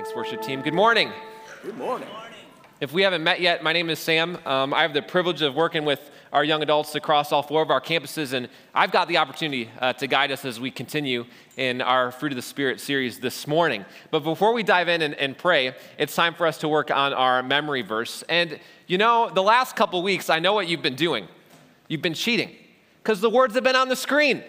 Thanks, worship team. Good morning. Good morning. If we haven't met yet, my name is Sam. Um, I have the privilege of working with our young adults across all four of our campuses, and I've got the opportunity uh, to guide us as we continue in our Fruit of the Spirit series this morning. But before we dive in and, and pray, it's time for us to work on our memory verse. And you know, the last couple weeks, I know what you've been doing. You've been cheating because the words have been on the screen.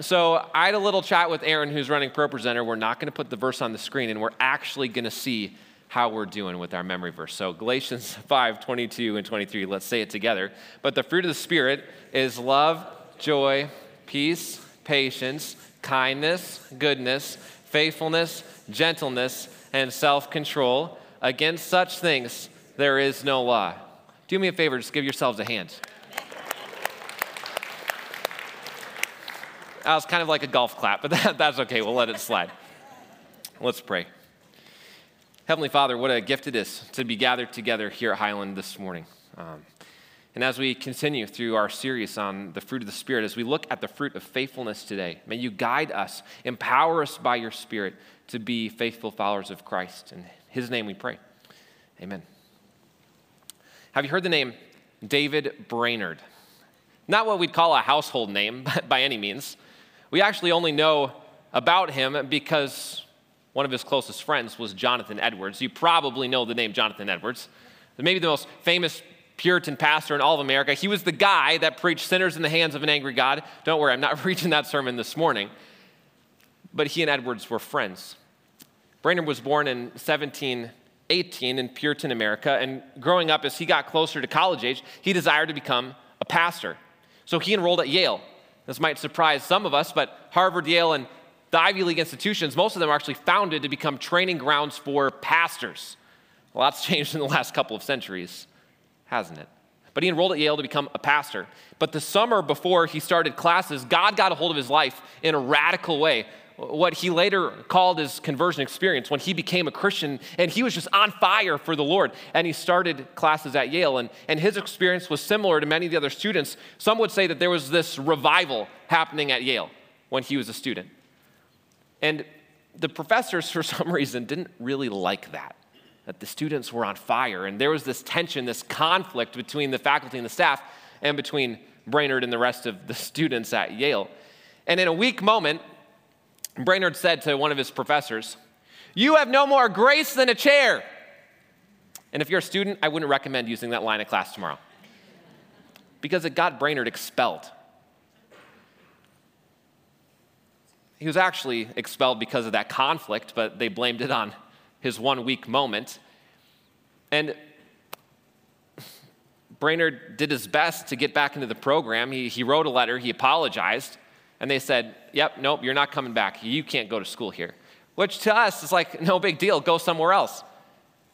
So I had a little chat with Aaron, who's running Pro Presenter. We're not going to put the verse on the screen, and we're actually going to see how we're doing with our memory verse. So Galatians 5, 22 and 23, let's say it together. But the fruit of the Spirit is love, joy, peace, patience, kindness, goodness, faithfulness, gentleness, and self control. Against such things there is no law. Do me a favor, just give yourselves a hand. That was kind of like a golf clap, but that, that's okay. We'll let it slide. Let's pray. Heavenly Father, what a gift it is to be gathered together here at Highland this morning. Um, and as we continue through our series on the fruit of the Spirit, as we look at the fruit of faithfulness today, may you guide us, empower us by your Spirit to be faithful followers of Christ. In his name we pray. Amen. Have you heard the name David Brainerd? Not what we'd call a household name by any means. We actually only know about him because one of his closest friends was Jonathan Edwards. You probably know the name Jonathan Edwards, maybe the most famous Puritan pastor in all of America. He was the guy that preached sinners in the hands of an angry God. Don't worry, I'm not preaching that sermon this morning. But he and Edwards were friends. Brainerd was born in 1718 in Puritan America, and growing up, as he got closer to college age, he desired to become a pastor. So he enrolled at Yale, this might surprise some of us, but Harvard, Yale, and the Ivy League institutions, most of them are actually founded to become training grounds for pastors. A lot's changed in the last couple of centuries, hasn't it? But he enrolled at Yale to become a pastor. But the summer before he started classes, God got a hold of his life in a radical way what he later called his conversion experience when he became a Christian and he was just on fire for the Lord. And he started classes at Yale, and, and his experience was similar to many of the other students. Some would say that there was this revival happening at Yale when he was a student. And the professors, for some reason, didn't really like that, that the students were on fire. And there was this tension, this conflict between the faculty and the staff, and between Brainerd and the rest of the students at Yale. And in a weak moment, Brainerd said to one of his professors, You have no more grace than a chair. And if you're a student, I wouldn't recommend using that line of class tomorrow because it got Brainerd expelled. He was actually expelled because of that conflict, but they blamed it on his one weak moment. And Brainerd did his best to get back into the program. He, he wrote a letter, he apologized, and they said, Yep, nope, you're not coming back. You can't go to school here. Which to us is like, no big deal, go somewhere else.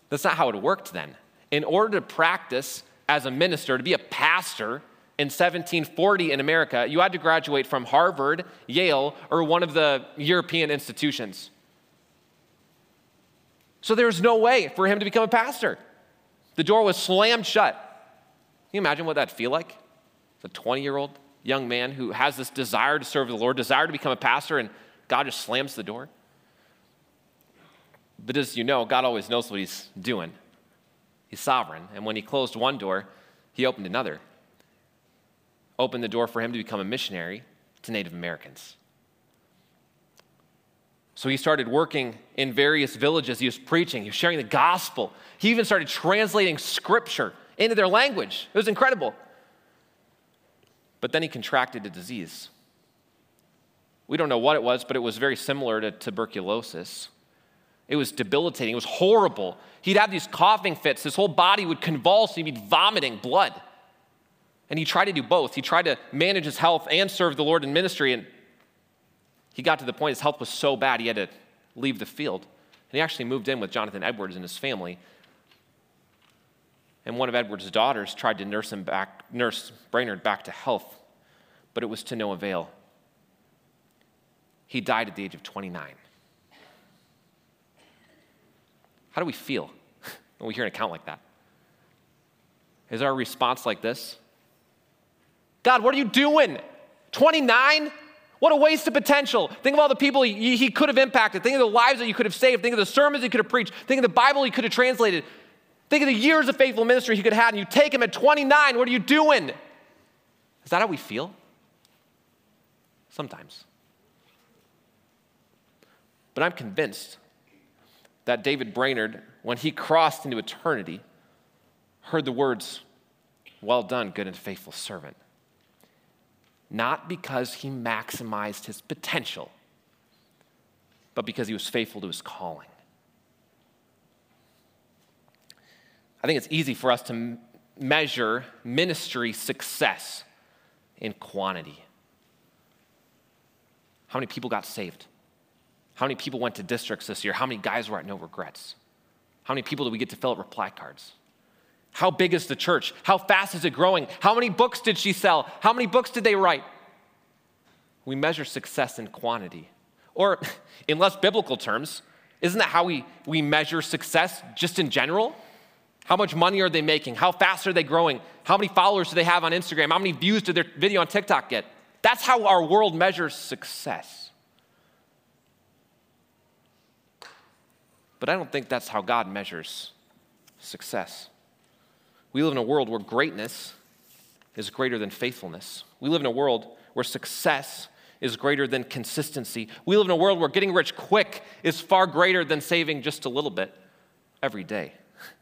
That's not how it worked then. In order to practice as a minister, to be a pastor in 1740 in America, you had to graduate from Harvard, Yale, or one of the European institutions. So there was no way for him to become a pastor. The door was slammed shut. Can you imagine what that'd feel like? a 20 year old young man who has this desire to serve the Lord, desire to become a pastor, and God just slams the door. But as you know, God always knows what He's doing. He's sovereign. And when He closed one door, He opened another. Opened the door for him to become a missionary to Native Americans. So he started working in various villages. He was preaching, he was sharing the gospel. He even started translating scripture into their language. It was incredible. But then he contracted a disease. We don't know what it was, but it was very similar to tuberculosis. It was debilitating, it was horrible. He'd have these coughing fits, his whole body would convulse, he'd be vomiting blood. And he tried to do both. He tried to manage his health and serve the Lord in ministry. And he got to the point his health was so bad he had to leave the field. And he actually moved in with Jonathan Edwards and his family and one of Edward's daughters tried to nurse him back, nurse Brainerd back to health, but it was to no avail. He died at the age of 29. How do we feel when we hear an account like that? Is our response like this? God, what are you doing? 29? What a waste of potential. Think of all the people he, he could have impacted. Think of the lives that you could have saved. Think of the sermons he could have preached. Think of the Bible he could have translated. Think of the years of faithful ministry he could have had, and you take him at 29. What are you doing? Is that how we feel? Sometimes. But I'm convinced that David Brainerd, when he crossed into eternity, heard the words, Well done, good and faithful servant. Not because he maximized his potential, but because he was faithful to his calling. I think it's easy for us to measure ministry success in quantity. How many people got saved? How many people went to districts this year? How many guys were at No Regrets? How many people did we get to fill up reply cards? How big is the church? How fast is it growing? How many books did she sell? How many books did they write? We measure success in quantity. Or, in less biblical terms, isn't that how we, we measure success just in general? How much money are they making? How fast are they growing? How many followers do they have on Instagram? How many views did their video on TikTok get? That's how our world measures success. But I don't think that's how God measures success. We live in a world where greatness is greater than faithfulness. We live in a world where success is greater than consistency. We live in a world where getting rich quick is far greater than saving just a little bit every day.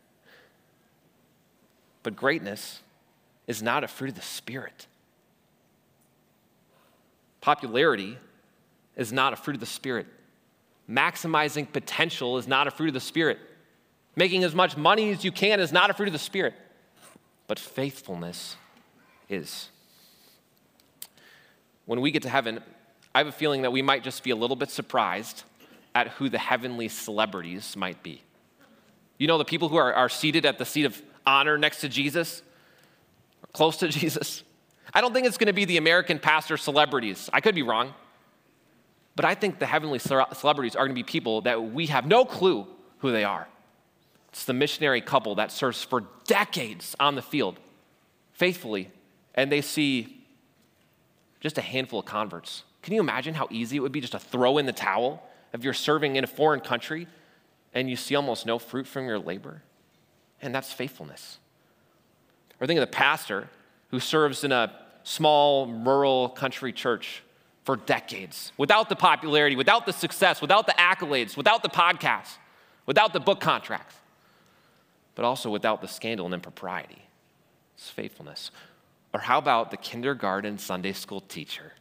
But greatness is not a fruit of the Spirit. Popularity is not a fruit of the Spirit. Maximizing potential is not a fruit of the Spirit. Making as much money as you can is not a fruit of the Spirit. But faithfulness is. When we get to heaven, I have a feeling that we might just be a little bit surprised at who the heavenly celebrities might be. You know, the people who are, are seated at the seat of honor next to Jesus, or close to Jesus. I don't think it's going to be the American pastor celebrities. I could be wrong. But I think the heavenly celebrities are going to be people that we have no clue who they are. It's the missionary couple that serves for decades on the field faithfully, and they see just a handful of converts. Can you imagine how easy it would be just to throw in the towel if you're serving in a foreign country and you see almost no fruit from your labor? And that's faithfulness. Or think of the pastor who serves in a small rural country church for decades without the popularity, without the success, without the accolades, without the podcasts, without the book contracts, but also without the scandal and impropriety. It's faithfulness. Or how about the kindergarten Sunday school teacher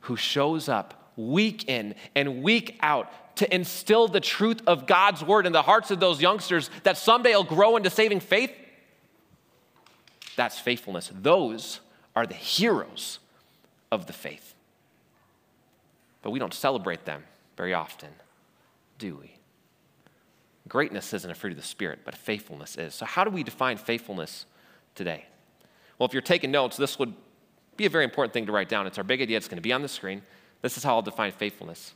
who shows up week in and week out to instill the truth of God's word in the hearts of those youngsters that someday will grow into saving faith, that's faithfulness. Those are the heroes of the faith. But we don't celebrate them very often, do we? Greatness isn't a fruit of the Spirit, but faithfulness is. So, how do we define faithfulness today? Well, if you're taking notes, this would be a very important thing to write down. It's our big idea, it's going to be on the screen. This is how I'll define faithfulness.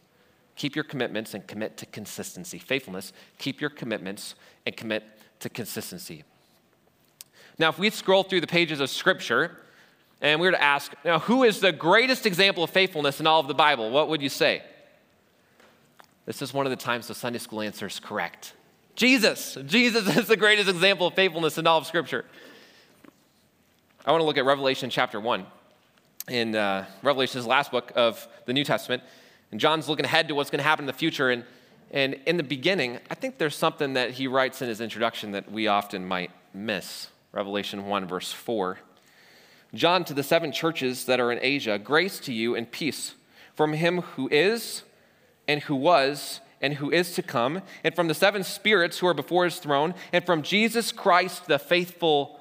Keep your commitments and commit to consistency. Faithfulness, keep your commitments and commit to consistency. Now, if we scroll through the pages of Scripture and we were to ask, now, who is the greatest example of faithfulness in all of the Bible? What would you say? This is one of the times the Sunday school answer is correct. Jesus. Jesus is the greatest example of faithfulness in all of Scripture. I want to look at Revelation chapter 1. In uh, Revelation is the last book of the New Testament. And John's looking ahead to what's going to happen in the future. And, and in the beginning, I think there's something that he writes in his introduction that we often might miss. Revelation 1, verse 4. John, to the seven churches that are in Asia, grace to you and peace from him who is, and who was, and who is to come, and from the seven spirits who are before his throne, and from Jesus Christ, the faithful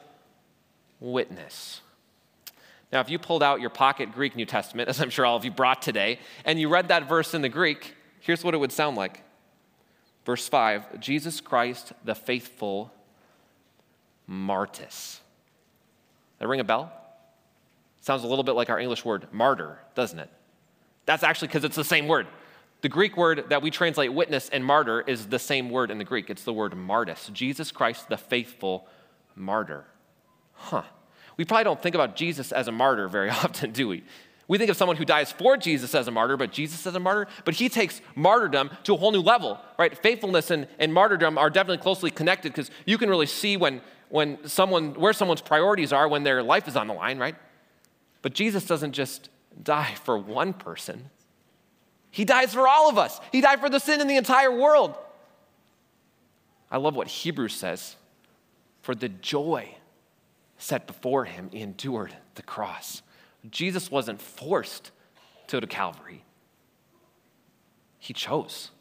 witness. Now, if you pulled out your pocket Greek New Testament, as I'm sure all of you brought today, and you read that verse in the Greek, here's what it would sound like. Verse 5 Jesus Christ, the faithful martis. That ring a bell? Sounds a little bit like our English word martyr, doesn't it? That's actually because it's the same word. The Greek word that we translate witness and martyr is the same word in the Greek. It's the word martis. Jesus Christ, the faithful martyr. Huh. We probably don't think about Jesus as a martyr very often, do we? We think of someone who dies for Jesus as a martyr, but Jesus as a martyr, but he takes martyrdom to a whole new level, right? Faithfulness and, and martyrdom are definitely closely connected because you can really see when, when someone, where someone's priorities are when their life is on the line, right? But Jesus doesn't just die for one person, he dies for all of us. He died for the sin in the entire world. I love what Hebrews says for the joy set before him, he endured the cross. Jesus wasn't forced to go to Calvary, he chose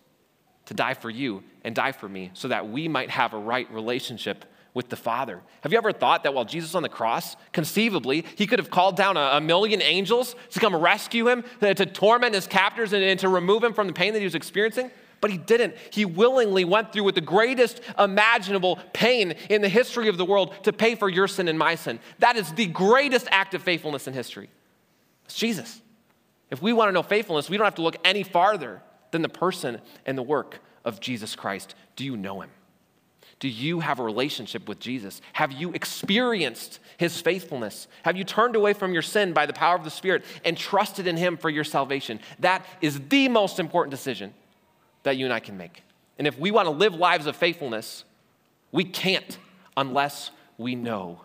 to die for you and die for me so that we might have a right relationship with the Father. Have you ever thought that while Jesus on the cross, conceivably, he could have called down a, a million angels to come rescue him, to, to torment his captors, and, and to remove him from the pain that he was experiencing? But he didn't. He willingly went through with the greatest imaginable pain in the history of the world to pay for your sin and my sin. That is the greatest act of faithfulness in history. It's Jesus. If we want to know faithfulness, we don't have to look any farther than the person and the work of Jesus Christ. Do you know him? Do you have a relationship with Jesus? Have you experienced his faithfulness? Have you turned away from your sin by the power of the Spirit and trusted in him for your salvation? That is the most important decision that you and I can make. And if we want to live lives of faithfulness, we can't unless we know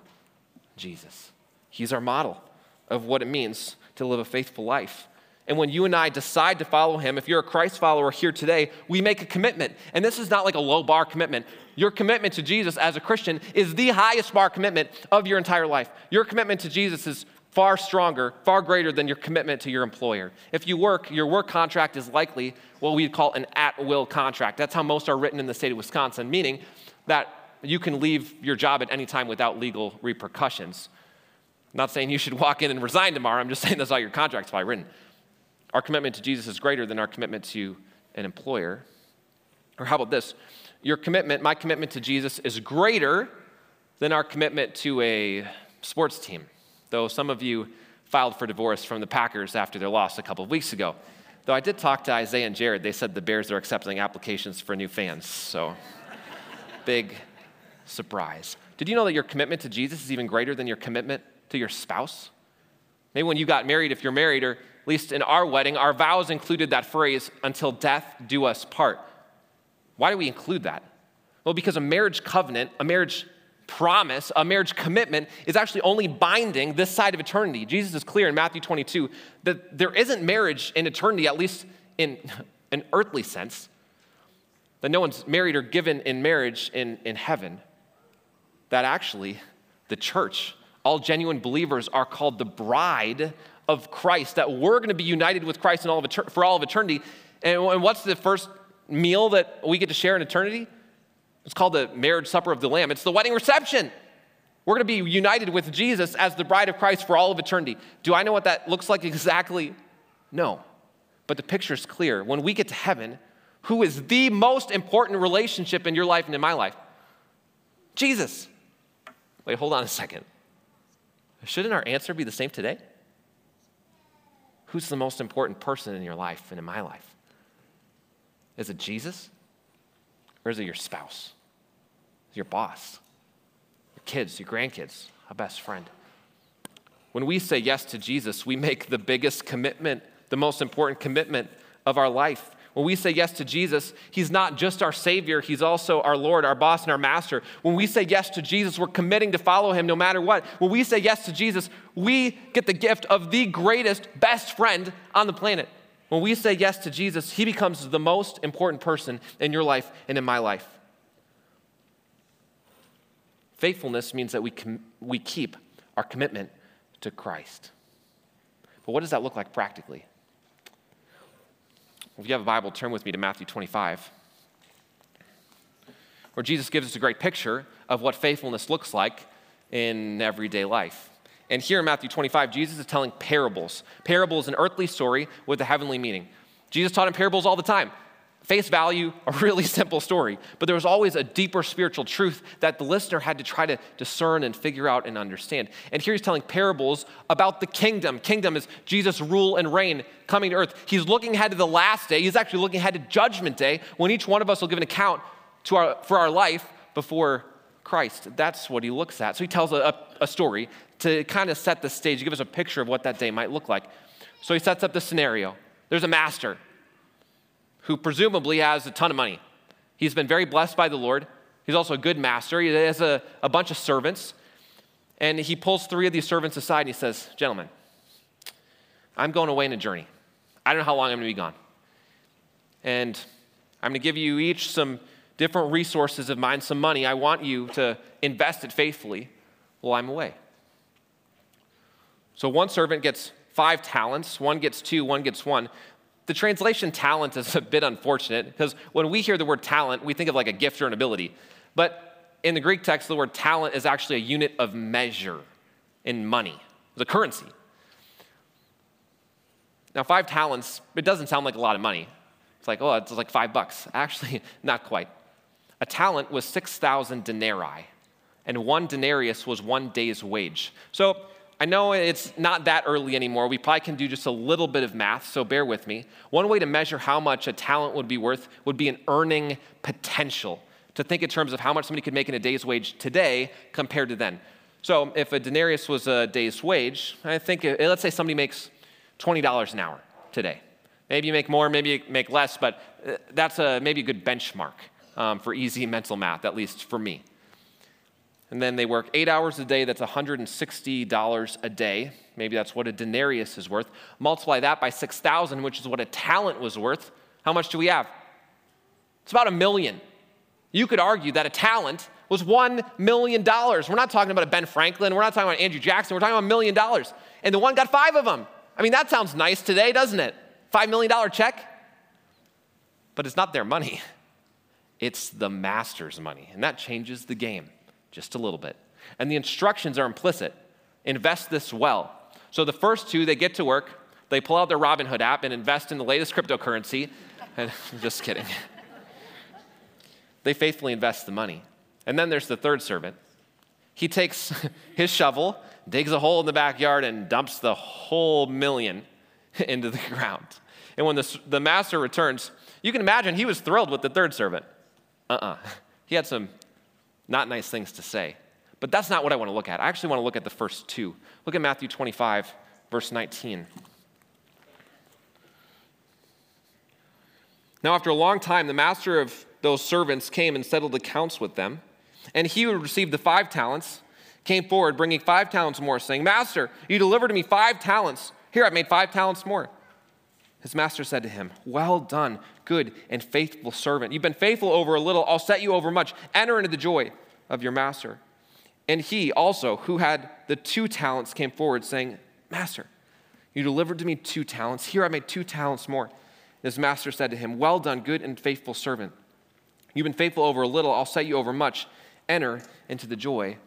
Jesus. He's our model of what it means to live a faithful life. And when you and I decide to follow him, if you're a Christ follower here today, we make a commitment. And this is not like a low bar commitment. Your commitment to Jesus as a Christian is the highest bar commitment of your entire life. Your commitment to Jesus is far stronger, far greater than your commitment to your employer. If you work, your work contract is likely what we'd call an at will contract. That's how most are written in the state of Wisconsin, meaning that you can leave your job at any time without legal repercussions. I'm not saying you should walk in and resign tomorrow, I'm just saying that's how your contract's probably written. Our commitment to Jesus is greater than our commitment to an employer. Or how about this? Your commitment, my commitment to Jesus, is greater than our commitment to a sports team. Though some of you filed for divorce from the Packers after their loss a couple of weeks ago. Though I did talk to Isaiah and Jared, they said the Bears are accepting applications for new fans. So, big surprise. Did you know that your commitment to Jesus is even greater than your commitment to your spouse? Maybe when you got married, if you're married, or at least in our wedding, our vows included that phrase, until death do us part. Why do we include that? Well, because a marriage covenant, a marriage promise, a marriage commitment, is actually only binding this side of eternity. Jesus is clear in Matthew 22 that there isn't marriage in eternity, at least in an earthly sense, that no one's married or given in marriage in, in heaven. That actually, the church, all genuine believers are called the bride of Christ, that we're going to be united with Christ all of for all of eternity. And, and what's the first meal that we get to share in eternity? It's called the marriage supper of the Lamb. It's the wedding reception. We're going to be united with Jesus as the bride of Christ for all of eternity. Do I know what that looks like exactly? No. But the picture is clear. When we get to heaven, who is the most important relationship in your life and in my life? Jesus. Wait, hold on a second. Shouldn't our answer be the same today? Who's the most important person in your life and in my life? Is it Jesus? Or is it your spouse? Your boss? Your kids, your grandkids, a best friend? When we say yes to Jesus, we make the biggest commitment, the most important commitment of our life. When we say yes to Jesus, He's not just our Savior, He's also our Lord, our boss, and our master. When we say yes to Jesus, we're committing to follow Him no matter what. When we say yes to Jesus, we get the gift of the greatest, best friend on the planet. When we say yes to Jesus, He becomes the most important person in your life and in my life. Faithfulness means that we, com- we keep our commitment to Christ. But what does that look like practically? If you have a Bible, turn with me to Matthew 25, where Jesus gives us a great picture of what faithfulness looks like in everyday life. And here in Matthew 25, Jesus is telling parables. Parable is an earthly story with a heavenly meaning. Jesus taught in parables all the time. Face value, a really simple story, but there was always a deeper spiritual truth that the listener had to try to discern and figure out and understand. And here he's telling parables about the kingdom. Kingdom is Jesus' rule and reign coming to earth. He's looking ahead to the last day. He's actually looking ahead to judgment day when each one of us will give an account our, for our life before Christ. That's what he looks at. So he tells a, a story to kind of set the stage, give us a picture of what that day might look like. So he sets up the scenario. There's a master who presumably has a ton of money. He's been very blessed by the Lord. He's also a good master. He has a, a bunch of servants. And he pulls three of these servants aside and he says, Gentlemen, I'm going away on a journey. I don't know how long I'm going to be gone. And I'm going to give you each some different resources of mine, some money. I want you to invest it faithfully while I'm away. So one servant gets five talents, one gets two, one gets one. The translation talent is a bit unfortunate because when we hear the word talent, we think of like a gift or an ability. But in the Greek text, the word talent is actually a unit of measure in money, the currency. Now, five talents, it doesn't sound like a lot of money. It's like, oh, it's like five bucks. Actually, not quite. A talent was 6,000 denarii, and one denarius was one day's wage. So I know it's not that early anymore. We probably can do just a little bit of math, so bear with me. One way to measure how much a talent would be worth would be an earning potential, to think in terms of how much somebody could make in a day's wage today compared to then. So if a denarius was a day's wage, I think, uh, let's say somebody makes $20 an hour today. Maybe you make more, maybe you make less, but uh, that's a, maybe a good benchmark um, for easy mental math, at least for me and then they work eight hours a day, that's $160 a day. Maybe that's what a denarius is worth. Multiply that by 6,000, which is what a talent was worth. How much do we have? It's about a million. You could argue that a talent was $1 million. We're not talking about a Ben Franklin, we're not talking about Andrew Jackson, we're talking about a million dollars. And the one got five of them. I mean, that sounds nice today, doesn't it? $5 million check? But it's not their money, it's the master's money. And that changes the game just a little bit. And the instructions are implicit invest this well. So the first two, they get to work, they pull out their Robinhood app and invest in the latest cryptocurrency. And just kidding. they faithfully invest the money. And then there's the third servant. He takes his shovel, digs a hole in the backyard, and dumps the whole million into the ground. And when the, the master returns, you can imagine he was thrilled with the third servant. Uh uh-uh. uh He had some not nice things to say. But that's not what I want to look at. I actually want to look at the first two. Look at Matthew 25, verse 19. Now, after a long time, the master of those servants came and settled accounts with them. And he who received the five talents came forward, bringing five talents more, saying, Master, you delivered to me five talents. Here, I've made five talents more. His master said to him, Well done, good and faithful servant. You've been faithful over a little, I'll set you over much. Enter into the joy of your master. And he also, who had the two talents, came forward, saying, Master, you delivered to me two talents. Here I made two talents more. His master said to him, Well done, good and faithful servant. You've been faithful over a little, I'll set you over much. Enter into the joy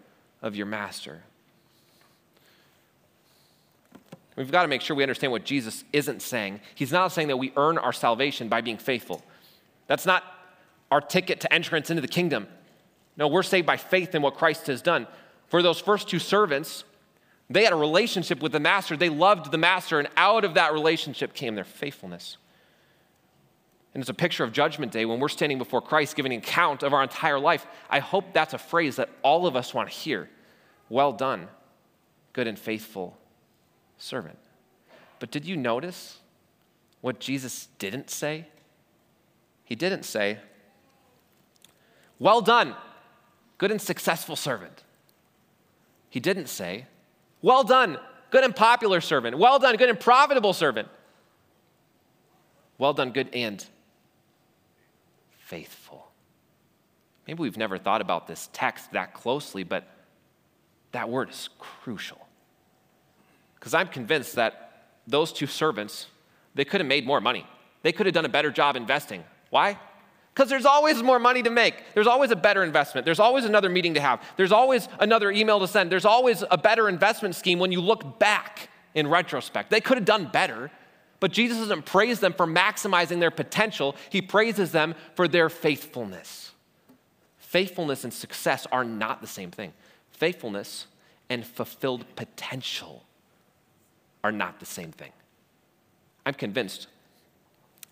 of your master. We've got to make sure we understand what Jesus isn't saying. He's not saying that we earn our salvation by being faithful. That's not our ticket to entrance into the kingdom. No, we're saved by faith in what Christ has done. For those first two servants, they had a relationship with the master. They loved the master, and out of that relationship came their faithfulness. And it's a picture of Judgment Day when we're standing before Christ giving an account of our entire life. I hope that's a phrase that all of us want to hear. Well done, good and faithful servant. But did you notice what Jesus didn't say? He didn't say, Well done, good and successful servant. He didn't say, Well done, good and popular servant. Well done, good and profitable servant. Well done, good and faithful. Maybe we've never thought about this text that closely, but that word is crucial. Because I'm convinced that those two servants, they could have made more money. They could have done a better job investing. Why? Because there's always more money to make. There's always a better investment. There's always another meeting to have. There's always another email to send. There's always a better investment scheme when you look back in retrospect. They could have done better, but Jesus doesn't praise them for maximizing their potential. He praises them for their faithfulness. Faithfulness and success are not the same thing. Faithfulness and fulfilled potential are not the same thing. I'm convinced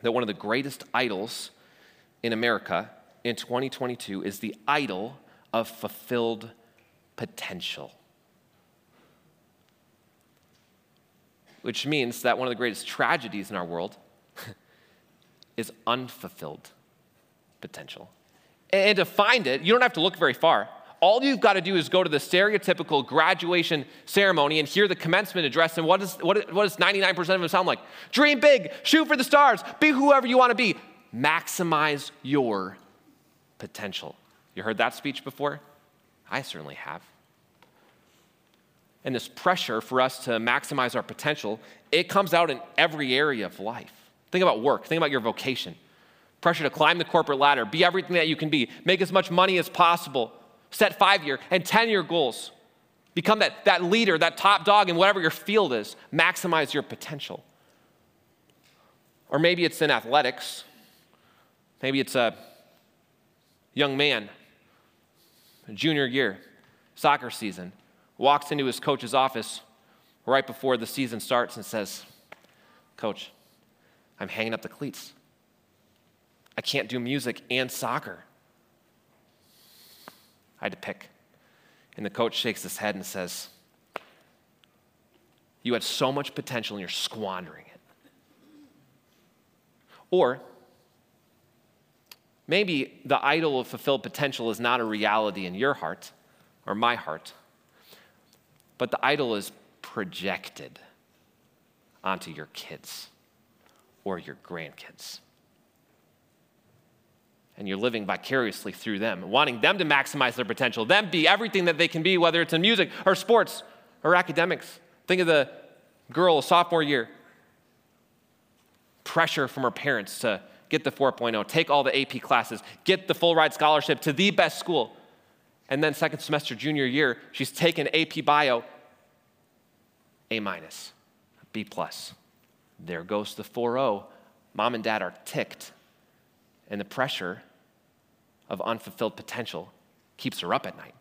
that one of the greatest idols in America in 2022 is the idol of fulfilled potential. which means that one of the greatest tragedies in our world is unfulfilled potential. And to find it, you don't have to look very far. All you've got to do is go to the stereotypical graduation ceremony and hear the commencement address. And what, is, what, what does 99% of them sound like? Dream big, shoot for the stars, be whoever you want to be, maximize your potential. You heard that speech before? I certainly have. And this pressure for us to maximize our potential, it comes out in every area of life. Think about work, think about your vocation. Pressure to climb the corporate ladder, be everything that you can be, make as much money as possible, set five year and 10 year goals. Become that, that leader, that top dog in whatever your field is. Maximize your potential. Or maybe it's in athletics. Maybe it's a young man, junior year, soccer season, walks into his coach's office right before the season starts and says, Coach, I'm hanging up the cleats. I can't do music and soccer. I had to pick. And the coach shakes his head and says, You had so much potential and you're squandering it. Or maybe the idol of fulfilled potential is not a reality in your heart or my heart, but the idol is projected onto your kids or your grandkids and you're living vicariously through them, wanting them to maximize their potential, them be everything that they can be, whether it's in music or sports or academics. Think of the girl, sophomore year, pressure from her parents to get the 4.0, take all the AP classes, get the full ride scholarship to the best school. And then, second semester, junior year, she's taken AP Bio, A minus, B plus. There goes the 4.0. Mom and dad are ticked and the pressure of unfulfilled potential keeps her up at night.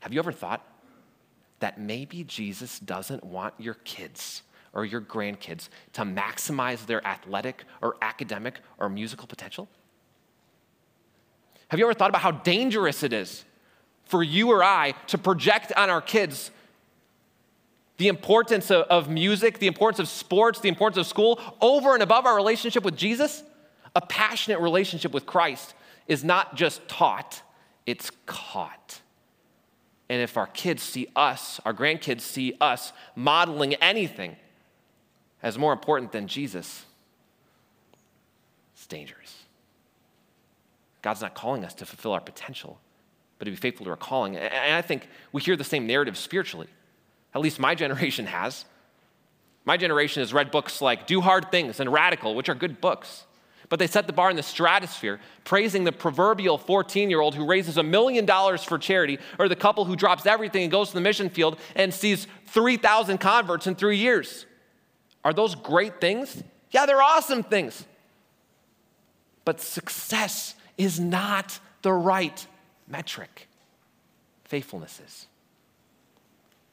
Have you ever thought that maybe Jesus doesn't want your kids or your grandkids to maximize their athletic or academic or musical potential? Have you ever thought about how dangerous it is for you or I to project on our kids the importance of, of music, the importance of sports, the importance of school over and above our relationship with Jesus? A passionate relationship with Christ is not just taught, it's caught. And if our kids see us, our grandkids see us modeling anything as more important than Jesus, it's dangerous. God's not calling us to fulfill our potential, but to be faithful to our calling. And I think we hear the same narrative spiritually. At least my generation has. My generation has read books like Do Hard Things and Radical, which are good books. But they set the bar in the stratosphere, praising the proverbial 14 year old who raises a million dollars for charity, or the couple who drops everything and goes to the mission field and sees 3,000 converts in three years. Are those great things? Yeah, they're awesome things. But success is not the right metric, faithfulness is.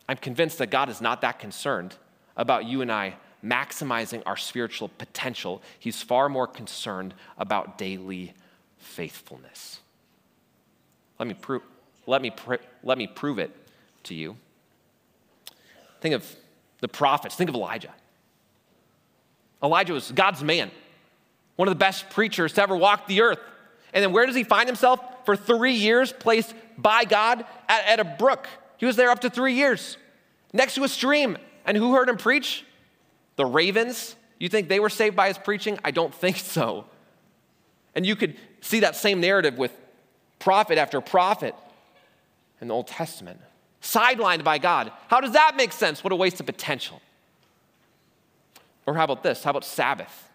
I'm convinced that God is not that concerned about you and I maximizing our spiritual potential. He's far more concerned about daily faithfulness. Let me, pro- let, me pr- let me prove it to you. Think of the prophets, think of Elijah. Elijah was God's man, one of the best preachers to ever walk the earth. And then where does he find himself? For three years, placed by God at, at a brook. He was there up to three years, next to a stream. And who heard him preach? The ravens, you think they were saved by his preaching? I don't think so. And you could see that same narrative with prophet after prophet in the Old Testament, sidelined by God. How does that make sense? What a waste of potential. Or how about this? How about Sabbath?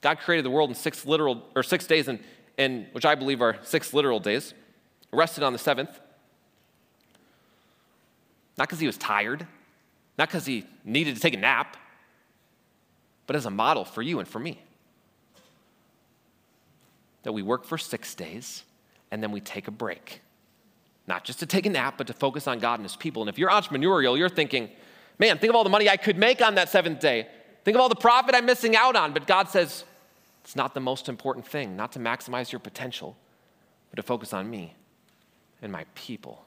God created the world in six literal or six days, and, which I believe are six literal days. Rested on the seventh. Not because he was tired, not because he needed to take a nap, but as a model for you and for me. That we work for six days and then we take a break. Not just to take a nap, but to focus on God and His people. And if you're entrepreneurial, you're thinking, man, think of all the money I could make on that seventh day. Think of all the profit I'm missing out on. But God says, it's not the most important thing, not to maximize your potential, but to focus on me and my people.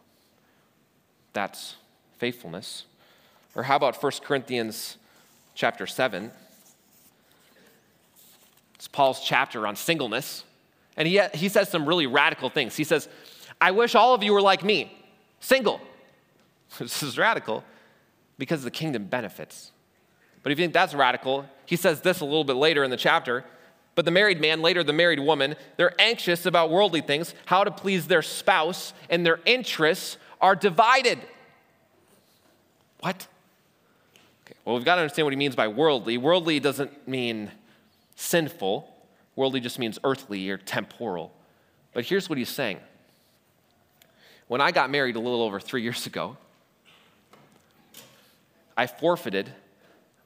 That's faithfulness. Or how about 1 Corinthians chapter 7? It's Paul's chapter on singleness. And he, he says some really radical things. He says, I wish all of you were like me, single. this is radical because the kingdom benefits. But if you think that's radical, he says this a little bit later in the chapter. But the married man, later the married woman, they're anxious about worldly things, how to please their spouse, and their interests are divided. What? Okay, well, we've got to understand what he means by worldly. Worldly doesn't mean sinful, worldly just means earthly or temporal. But here's what he's saying. When I got married a little over three years ago, I forfeited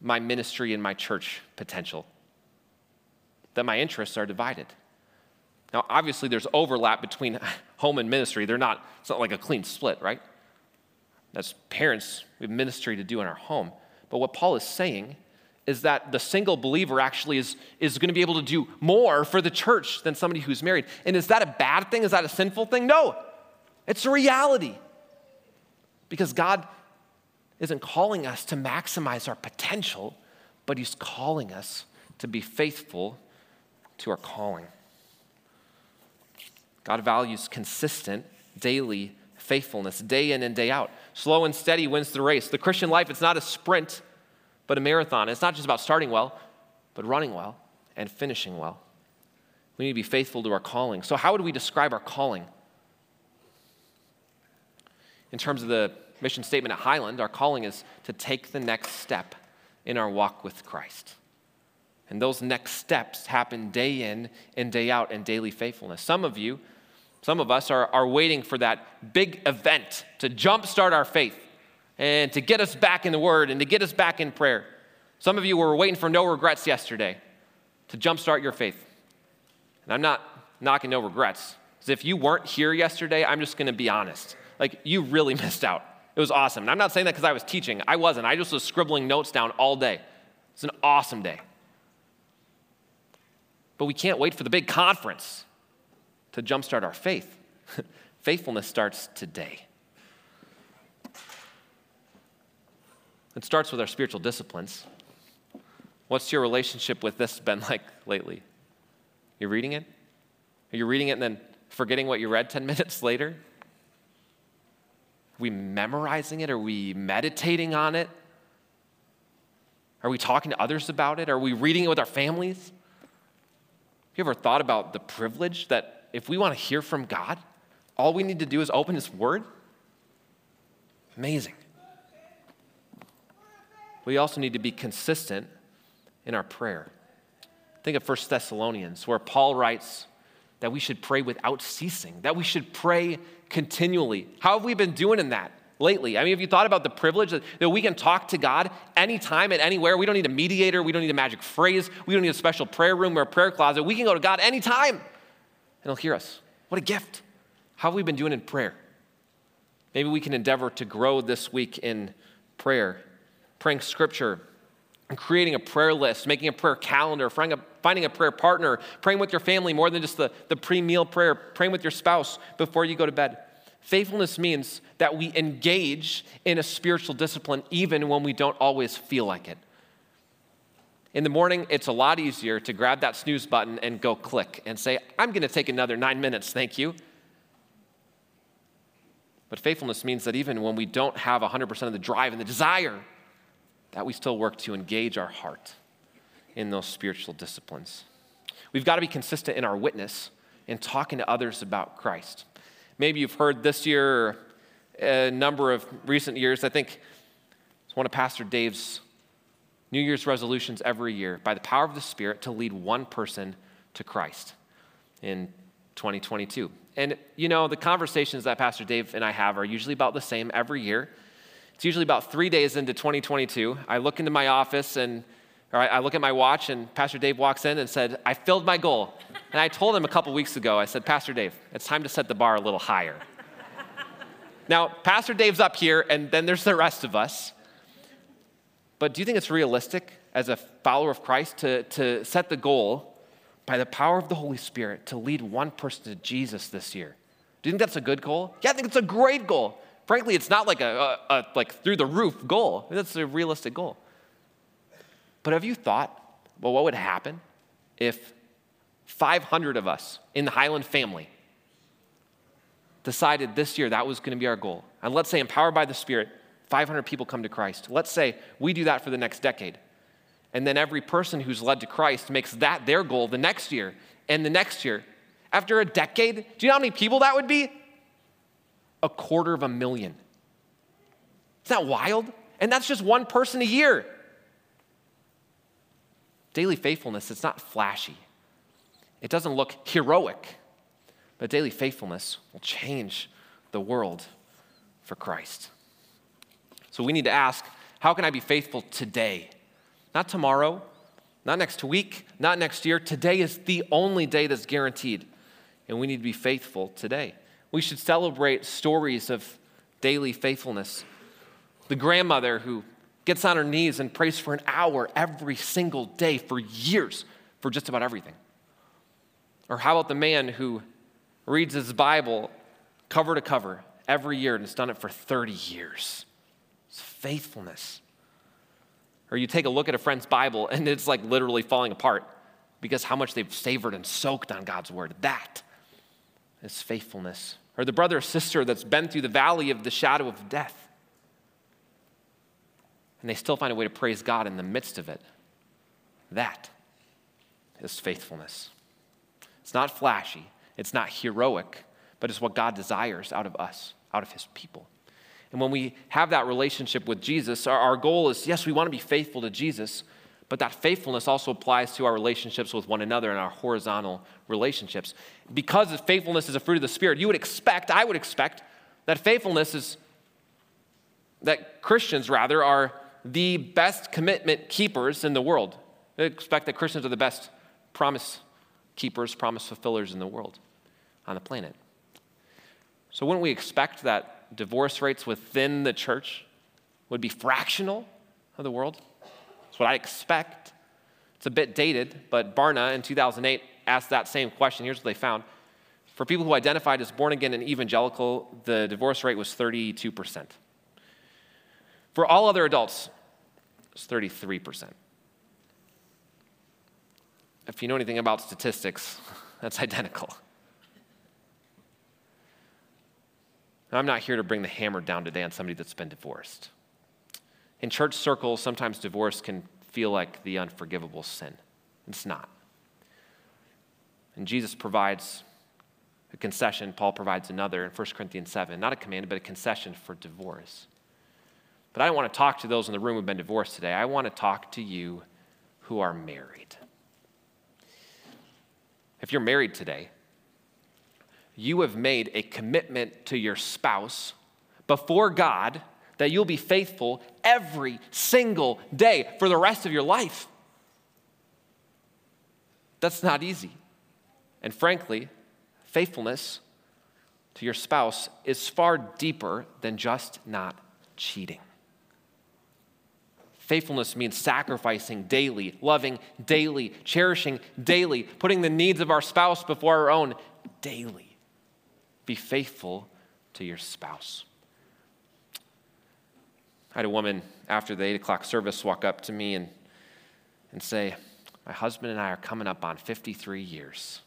my ministry and my church potential, that my interests are divided. Now, obviously, there's overlap between home and ministry. They're not, it's not like a clean split, right? As parents, we have ministry to do in our home. But what Paul is saying is that the single believer actually is, is going to be able to do more for the church than somebody who's married. And is that a bad thing? Is that a sinful thing? No, it's a reality. Because God isn't calling us to maximize our potential, but He's calling us to be faithful to our calling. God values consistent, daily faithfulness, day in and day out. Slow and steady wins the race. The Christian life, it's not a sprint, but a marathon. It's not just about starting well, but running well and finishing well. We need to be faithful to our calling. So, how would we describe our calling? In terms of the mission statement at Highland, our calling is to take the next step in our walk with Christ. And those next steps happen day in and day out in daily faithfulness. Some of you, some of us are, are waiting for that big event to jumpstart our faith and to get us back in the Word and to get us back in prayer. Some of you were waiting for no regrets yesterday to jumpstart your faith. And I'm not knocking no regrets. Because if you weren't here yesterday, I'm just going to be honest. Like, you really missed out. It was awesome. And I'm not saying that because I was teaching. I wasn't. I just was scribbling notes down all day. It's an awesome day. But we can't wait for the big conference to jumpstart our faith. Faithfulness starts today. It starts with our spiritual disciplines. What's your relationship with this been like lately? You're reading it? Are you reading it and then forgetting what you read 10 minutes later? Are we memorizing it? Are we meditating on it? Are we talking to others about it? Are we reading it with our families? Have you ever thought about the privilege that if we want to hear from God, all we need to do is open His Word? Amazing. We also need to be consistent in our prayer. Think of 1 Thessalonians, where Paul writes that we should pray without ceasing, that we should pray continually. How have we been doing in that lately? I mean, have you thought about the privilege that, that we can talk to God anytime and anywhere? We don't need a mediator, we don't need a magic phrase, we don't need a special prayer room or a prayer closet. We can go to God anytime and He'll hear us. What a gift. How have we been doing in prayer? Maybe we can endeavor to grow this week in prayer, praying scripture, and creating a prayer list, making a prayer calendar, finding a prayer partner, praying with your family more than just the, the pre meal prayer, praying with your spouse before you go to bed. Faithfulness means that we engage in a spiritual discipline even when we don't always feel like it. In the morning, it's a lot easier to grab that snooze button and go click and say, I'm going to take another nine minutes, thank you. But faithfulness means that even when we don't have 100% of the drive and the desire, that we still work to engage our heart in those spiritual disciplines. We've got to be consistent in our witness in talking to others about Christ. Maybe you've heard this year, a number of recent years, I think it's one of Pastor Dave's New Year's resolutions every year by the power of the Spirit to lead one person to Christ in 2022. And you know, the conversations that Pastor Dave and I have are usually about the same every year. It's usually about three days into 2022. I look into my office and I, look at my watch, and Pastor Dave walks in and said, I filled my goal. And I told him a couple weeks ago, I said, Pastor Dave, it's time to set the bar a little higher. now, Pastor Dave's up here, and then there's the rest of us. But do you think it's realistic as a follower of Christ to, to set the goal by the power of the Holy Spirit to lead one person to Jesus this year? Do you think that's a good goal? Yeah, I think it's a great goal. Frankly, it's not like a, a, a like through the roof goal. That's a realistic goal. But have you thought, well, what would happen if 500 of us in the Highland family decided this year that was going to be our goal? And let's say, empowered by the Spirit, 500 people come to Christ. Let's say we do that for the next decade. And then every person who's led to Christ makes that their goal the next year and the next year. After a decade, do you know how many people that would be? A quarter of a million. Isn't that wild? And that's just one person a year. Daily faithfulness, it's not flashy. It doesn't look heroic, but daily faithfulness will change the world for Christ. So we need to ask how can I be faithful today? Not tomorrow, not next week, not next year. Today is the only day that's guaranteed, and we need to be faithful today. We should celebrate stories of daily faithfulness. The grandmother who gets on her knees and prays for an hour every single day for years for just about everything. Or how about the man who reads his Bible cover to cover every year and has done it for 30 years? It's faithfulness. Or you take a look at a friend's Bible and it's like literally falling apart because how much they've savored and soaked on God's word. That is faithfulness. Or the brother or sister that's been through the valley of the shadow of death and they still find a way to praise God in the midst of it. That is faithfulness. It's not flashy, it's not heroic, but it's what God desires out of us, out of His people. And when we have that relationship with Jesus, our, our goal is yes, we want to be faithful to Jesus, but that faithfulness also applies to our relationships with one another and our horizontal relationships. Because faithfulness is a fruit of the Spirit, you would expect, I would expect, that faithfulness is, that Christians rather are the best commitment keepers in the world. I expect that Christians are the best promise keepers, promise fulfillers in the world, on the planet. So, wouldn't we expect that divorce rates within the church would be fractional of the world? That's what I expect. It's a bit dated, but Barna in 2008 asked that same question. Here's what they found. For people who identified as born again and evangelical, the divorce rate was 32%. For all other adults, it's 33%. If you know anything about statistics, that's identical. I'm not here to bring the hammer down today on somebody that's been divorced. In church circles, sometimes divorce can feel like the unforgivable sin. It's not. And Jesus provides a concession, Paul provides another in 1 Corinthians 7. Not a command, but a concession for divorce. But I don't want to talk to those in the room who've been divorced today. I want to talk to you who are married. If you're married today, you have made a commitment to your spouse before God that you'll be faithful every single day for the rest of your life. That's not easy. And frankly, faithfulness to your spouse is far deeper than just not cheating. Faithfulness means sacrificing daily, loving daily, cherishing daily, putting the needs of our spouse before our own daily. Be faithful to your spouse. I had a woman after the 8 o'clock service walk up to me and, and say, My husband and I are coming up on 53 years.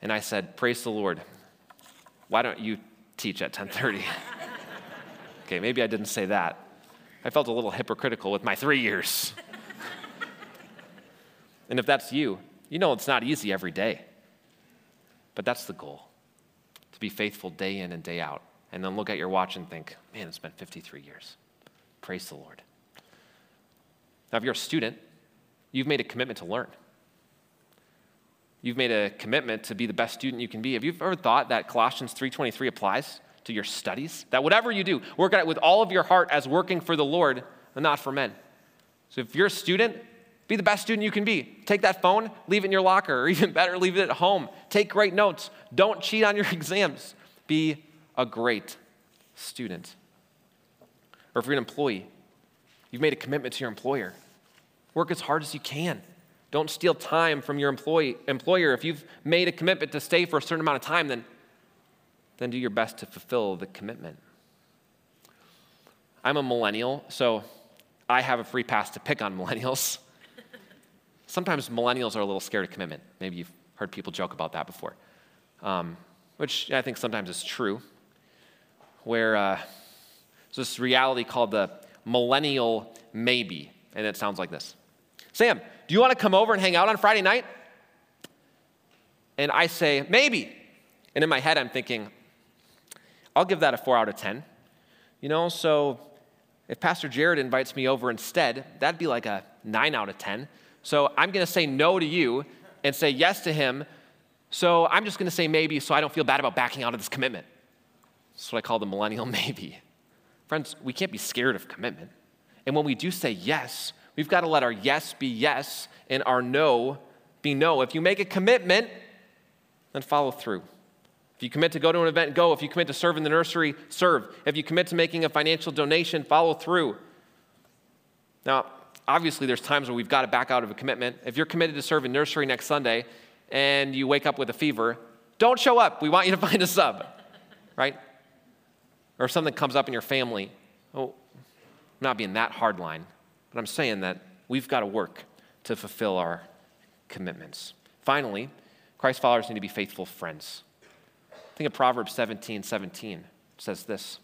And I said, Praise the Lord. Why don't you teach at 1030? okay, maybe I didn't say that. I felt a little hypocritical with my three years. and if that's you, you know it's not easy every day. But that's the goal to be faithful day in and day out. And then look at your watch and think, man, it's been 53 years. Praise the Lord. Now, if you're a student, you've made a commitment to learn. You've made a commitment to be the best student you can be. Have you ever thought that Colossians 3:23 applies? to your studies. That whatever you do, work at it with all of your heart as working for the Lord and not for men. So if you're a student, be the best student you can be. Take that phone, leave it in your locker, or even better, leave it at home. Take great notes. Don't cheat on your exams. Be a great student. Or if you're an employee, you've made a commitment to your employer. Work as hard as you can. Don't steal time from your employee, employer. If you've made a commitment to stay for a certain amount of time, then then do your best to fulfill the commitment. I'm a millennial, so I have a free pass to pick on millennials. Sometimes millennials are a little scared of commitment. Maybe you've heard people joke about that before, um, which I think sometimes is true. Where uh, there's this reality called the millennial maybe, and it sounds like this Sam, do you want to come over and hang out on Friday night? And I say, maybe. And in my head, I'm thinking, I'll give that a four out of 10. You know, so if Pastor Jared invites me over instead, that'd be like a nine out of 10. So I'm going to say no to you and say yes to him. So I'm just going to say maybe so I don't feel bad about backing out of this commitment. That's what I call the millennial maybe. Friends, we can't be scared of commitment. And when we do say yes, we've got to let our yes be yes and our no be no. If you make a commitment, then follow through. If you commit to go to an event, go. If you commit to serve in the nursery, serve. If you commit to making a financial donation, follow through. Now, obviously, there's times where we've got to back out of a commitment. If you're committed to serve in nursery next Sunday and you wake up with a fever, don't show up. We want you to find a sub, right? Or something comes up in your family, oh, I'm not being that hard line, but I'm saying that we've got to work to fulfill our commitments. Finally, Christ followers need to be faithful friends. Think of Proverbs 17 17. It says this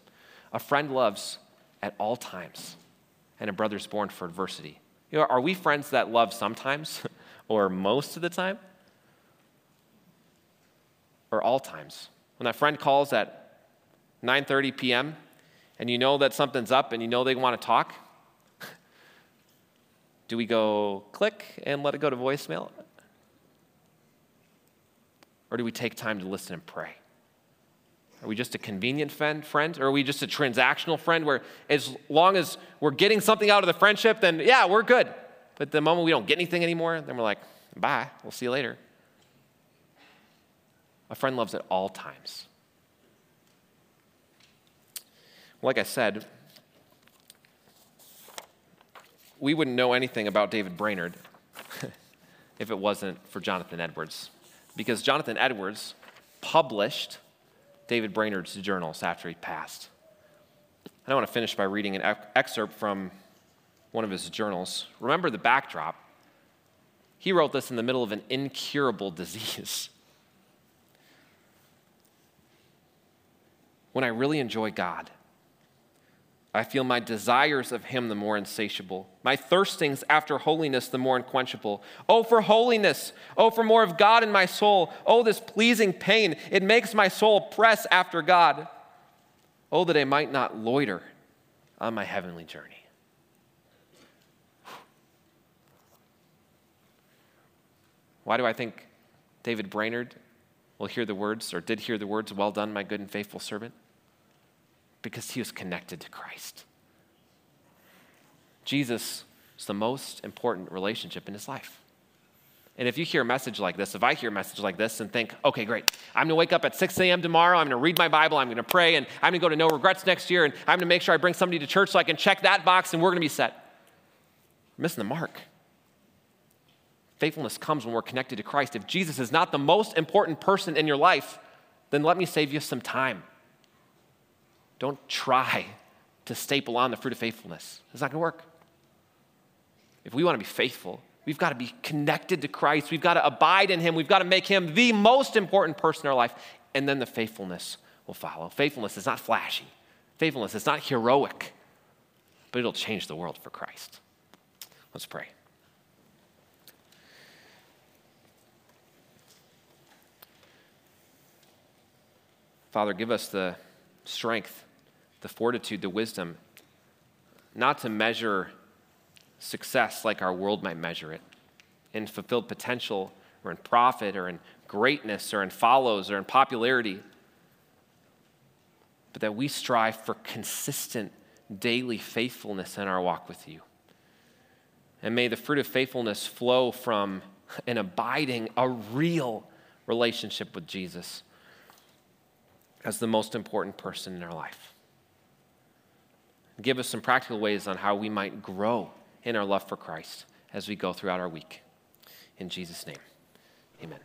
A friend loves at all times, and a brother is born for adversity. You know, are we friends that love sometimes or most of the time? Or all times? When that friend calls at 9:30 p.m. and you know that something's up and you know they want to talk, do we go click and let it go to voicemail? Or do we take time to listen and pray? Are we just a convenient friend? Or are we just a transactional friend where as long as we're getting something out of the friendship, then yeah, we're good. But the moment we don't get anything anymore, then we're like, bye, we'll see you later. A friend loves at all times. Like I said, we wouldn't know anything about David Brainerd if it wasn't for Jonathan Edwards. Because Jonathan Edwards published David Brainerd's journals after he passed. And I want to finish by reading an excerpt from one of his journals. Remember the backdrop. He wrote this in the middle of an incurable disease. When I really enjoy God, I feel my desires of Him the more insatiable, my thirstings after holiness the more unquenchable. Oh, for holiness! Oh, for more of God in my soul! Oh, this pleasing pain! It makes my soul press after God. Oh, that I might not loiter on my heavenly journey. Why do I think David Brainerd will hear the words, or did hear the words, Well done, my good and faithful servant? Because he was connected to Christ. Jesus is the most important relationship in his life. And if you hear a message like this, if I hear a message like this and think, okay, great, I'm gonna wake up at 6 a.m. tomorrow, I'm gonna read my Bible, I'm gonna pray, and I'm gonna go to No Regrets next year, and I'm gonna make sure I bring somebody to church so I can check that box and we're gonna be set. We're missing the mark. Faithfulness comes when we're connected to Christ. If Jesus is not the most important person in your life, then let me save you some time. Don't try to staple on the fruit of faithfulness. It's not going to work. If we want to be faithful, we've got to be connected to Christ. We've got to abide in Him. We've got to make Him the most important person in our life. And then the faithfulness will follow. Faithfulness is not flashy, faithfulness is not heroic, but it'll change the world for Christ. Let's pray. Father, give us the strength the fortitude, the wisdom, not to measure success like our world might measure it in fulfilled potential or in profit or in greatness or in follows or in popularity, but that we strive for consistent daily faithfulness in our walk with you. And may the fruit of faithfulness flow from an abiding, a real relationship with Jesus as the most important person in our life give us some practical ways on how we might grow in our love for Christ as we go throughout our week. In Jesus' name, amen.